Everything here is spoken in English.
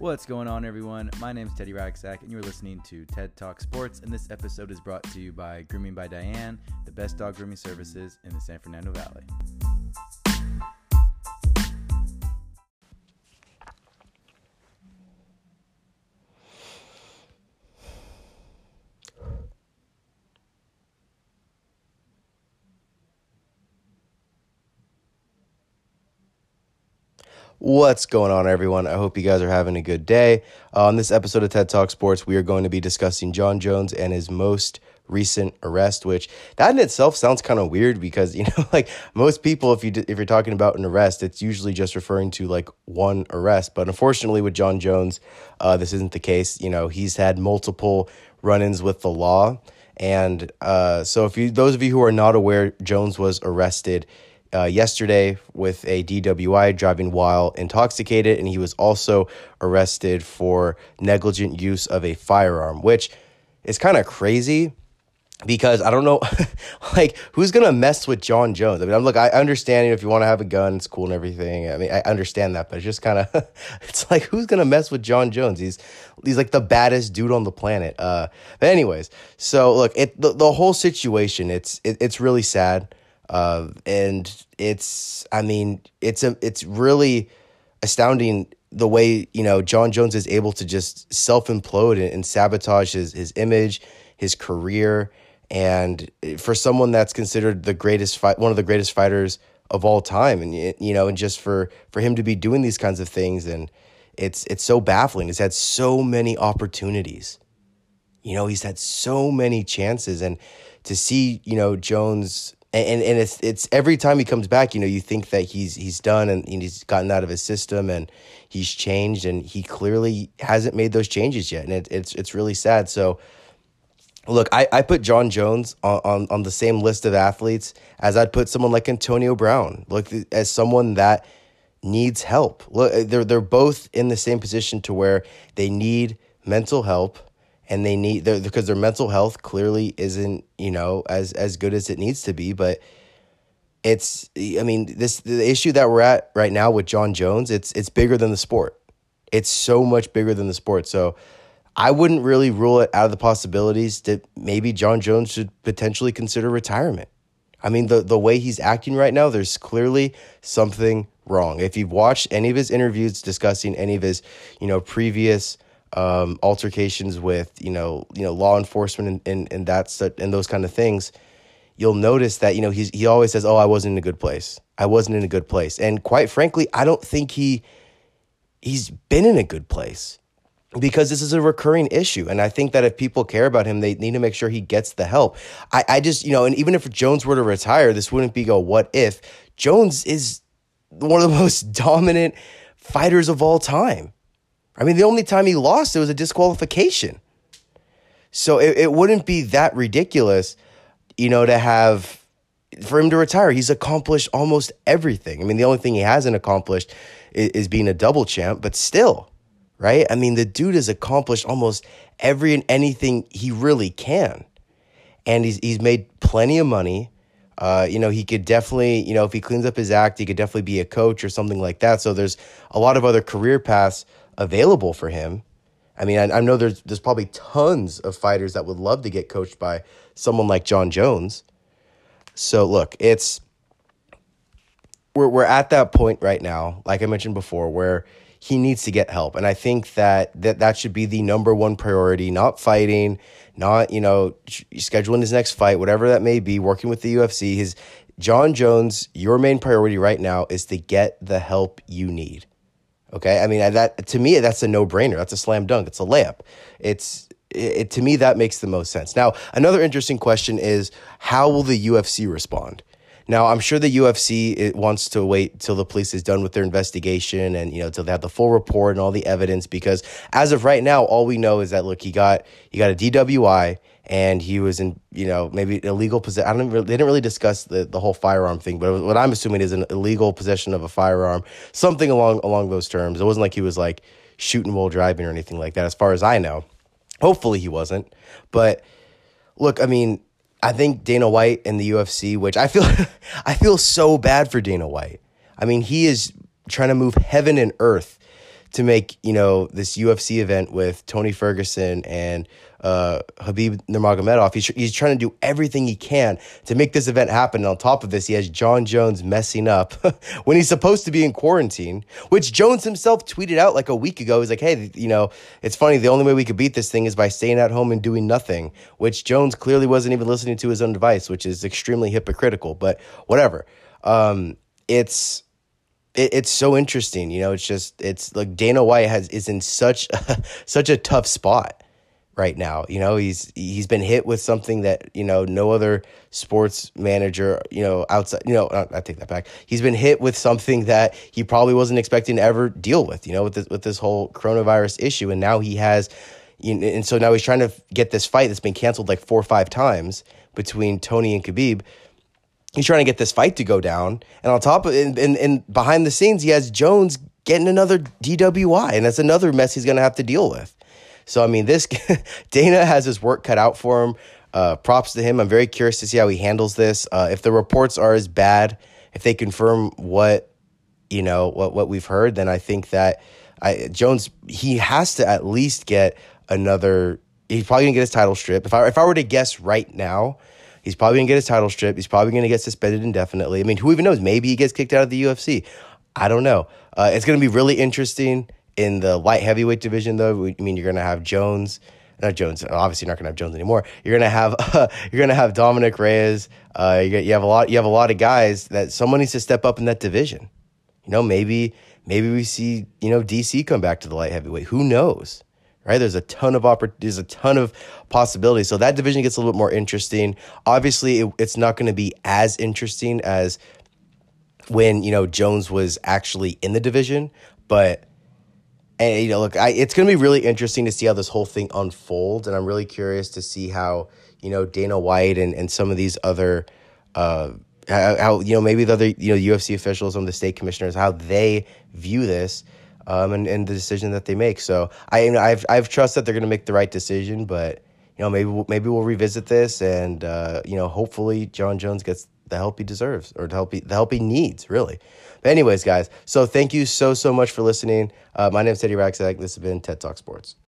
What's going on, everyone? My name is Teddy Racksack, and you're listening to TED Talk Sports. And this episode is brought to you by Grooming by Diane, the best dog grooming services in the San Fernando Valley. What's going on, everyone? I hope you guys are having a good day. Uh, on this episode of TED Talk Sports, we are going to be discussing Jon Jones and his most recent arrest. Which that in itself sounds kind of weird because you know, like most people, if you if you're talking about an arrest, it's usually just referring to like one arrest. But unfortunately, with Jon Jones, uh, this isn't the case. You know, he's had multiple run-ins with the law, and uh, so if you those of you who are not aware, Jones was arrested uh, yesterday with a DWI driving while intoxicated, and he was also arrested for negligent use of a firearm, which is kind of crazy because I don't know, like who's gonna mess with Jon Jones? I mean, I'm look, I understand you know, if you want to have a gun, it's cool and everything. I mean, I understand that, but it's just kind of, it's like who's gonna mess with Jon Jones? He's he's like the baddest dude on the planet. Uh, but anyways, so look, it the, the whole situation, it's it, it's really sad. Uh, and it's, I mean, it's a, it's really astounding the way you know Jon Jones is able to just self implode and, and, sabotage his his image, his career, and for someone that's considered the greatest fight, one of the greatest fighters of all time, and you know, and just for for him to be doing these kinds of things, and it's it's so baffling. He's had so many opportunities, you know, he's had so many chances, and to see you know Jones and and it's it's every time he comes back, you know, you think that he's he's done and he's gotten out of his system and he's changed, and he clearly hasn't made those changes yet, and it, it's it's really sad. So, look, I, I put Jon Jones on, on on the same list of athletes as I'd put someone like Antonio Brown, look as someone that needs help. Look, they're they're both in the same position to where they need mental help and they need because their mental health clearly isn't you know as as good as it needs to be but it's i mean this the issue that we're at right now with jon jones it's it's bigger than the sport. It's so much bigger than the sport. So i wouldn't really rule it out of the possibilities that maybe jon jones should potentially consider retirement. I mean the the way he's acting right now there's clearly something wrong. If you've watched any of his interviews discussing any of his you know previous um, altercations with you know you know law enforcement and and, and that's and those kind of things, you'll notice that you know he's he always says, "Oh, I wasn't in a good place. I wasn't in a good place." And quite frankly, I don't think he he's been in a good place because this is a recurring issue. And I think that if people care about him, they need to make sure he gets the help. I, I just, you know, and even if Jones were to retire, this wouldn't be go, what if? Jones is one of the most dominant fighters of all time. I mean, the only time he lost, it was a disqualification. So it, it wouldn't be that ridiculous, you know, to have for him to retire. He's accomplished almost everything. I mean, the only thing he hasn't accomplished is, is being a double champ, but still, right? I mean, the dude has accomplished almost every and anything he really can. And he's he's made plenty of money. Uh, you know, he could definitely, you know, if he cleans up his act, he could definitely be a coach or something like that. So there's a lot of other career paths available for him. I mean, I, I, know there's there's probably tons of fighters that would love to get coached by someone like Jon Jones. So look, it's we're we're at that point right now, like I mentioned before, where he needs to get help, and I think that that that should be the number one priority. Not fighting, not you know scheduling his next fight, whatever that may be. Working with the UFC, his Jon Jones, your main priority right now is to get the help you need. Okay, I mean that to me that's a no brainer. That's a slam dunk. It's a layup. It's it, to me that makes the most sense. Now another interesting question is how will the UFC respond? Now I'm sure the UFC it wants to wait till the police is done with their investigation and you know till they have the full report and all the evidence because as of right now all we know is that look he got he got a DWI and he was in you know maybe illegal possession. I don't really, they didn't really discuss the, the whole firearm thing, but what I'm assuming is an illegal possession of a firearm, something along along those terms. It wasn't like he was like shooting while driving or anything like that, as far as I know. Hopefully he wasn't, but look, I mean, I think Dana White and the UFC, which I feel I feel so bad for Dana White. I mean, he is trying to move heaven and earth to make you know this UFC event with Tony Ferguson and uh, Khabib Nurmagomedov. He's, he's trying to do everything he can to make this event happen. And on top of this, he has Jon Jones messing up when he's supposed to be in quarantine, which Jones himself tweeted out like a week ago. He's like, hey, you know, it's funny. The only way we could beat this thing is by staying at home and doing nothing, which Jones clearly wasn't even listening to his own advice, which is extremely hypocritical. But whatever. Um, it's it, it's so interesting. You know, it's just it's like Dana White has is in such a, such a tough spot right now. You know, he's he's been hit with something that you know no other sports manager, you know, outside. You know, I take that back. He's been hit with something that he probably wasn't expecting to ever deal with. You know, with this with this whole coronavirus issue, and now he has. And so now he's trying to get this fight that's been canceled like four or five times between Tony and Khabib he's trying to get this fight to go down. And on top of and, and, and behind the scenes, he has Jones getting another DWI, and that's another mess he's going to have to deal with. So I mean, this Dana has his work cut out for him. Uh, props to him. I'm very curious to see how he handles this. Uh, if the reports are as bad, if they confirm what you know what what we've heard, then I think that I, Jones he has to at least get another. He's probably gonna get his title strip. If I if I were to guess right now, He's probably going to get his title stripped. He's probably going to get suspended indefinitely. I mean, who even knows? Maybe he gets kicked out of the UFC. I don't know. Uh, it's going to be really interesting in the light heavyweight division, though. I mean, you're going to have Jones. Not Jones. Obviously, you're not going to have Jones anymore. You're going to have uh, you're going to have Dominick Reyes. Uh, you, you have a lot. You have a lot of guys that someone needs to step up in that division. You know, maybe maybe we see you know DC come back to the light heavyweight. Who knows? Right? There's a ton of oppor- there's a ton of possibilities. So that division gets a little bit more interesting. Obviously, it, it's not going to be as interesting as when you know Jones was actually in the division, but and you know, look, I, it's going to be really interesting to see how this whole thing unfolds, and I'm really curious to see how you know Dana White and and some of these other. Uh, how, how you know maybe the other you know UFC officials, some of the state commissioners, how they view this, um, and, and the decision that they make. So I I've I've trust that they're going to make the right decision, but you know maybe we'll, maybe we'll revisit this and uh, you know hopefully Jon Jones gets the help he deserves or the help he, the help he needs really. But anyways, guys, so thank you so so much for listening. Uh, my name is Teddy Raxak. This has been TED Talk Sports.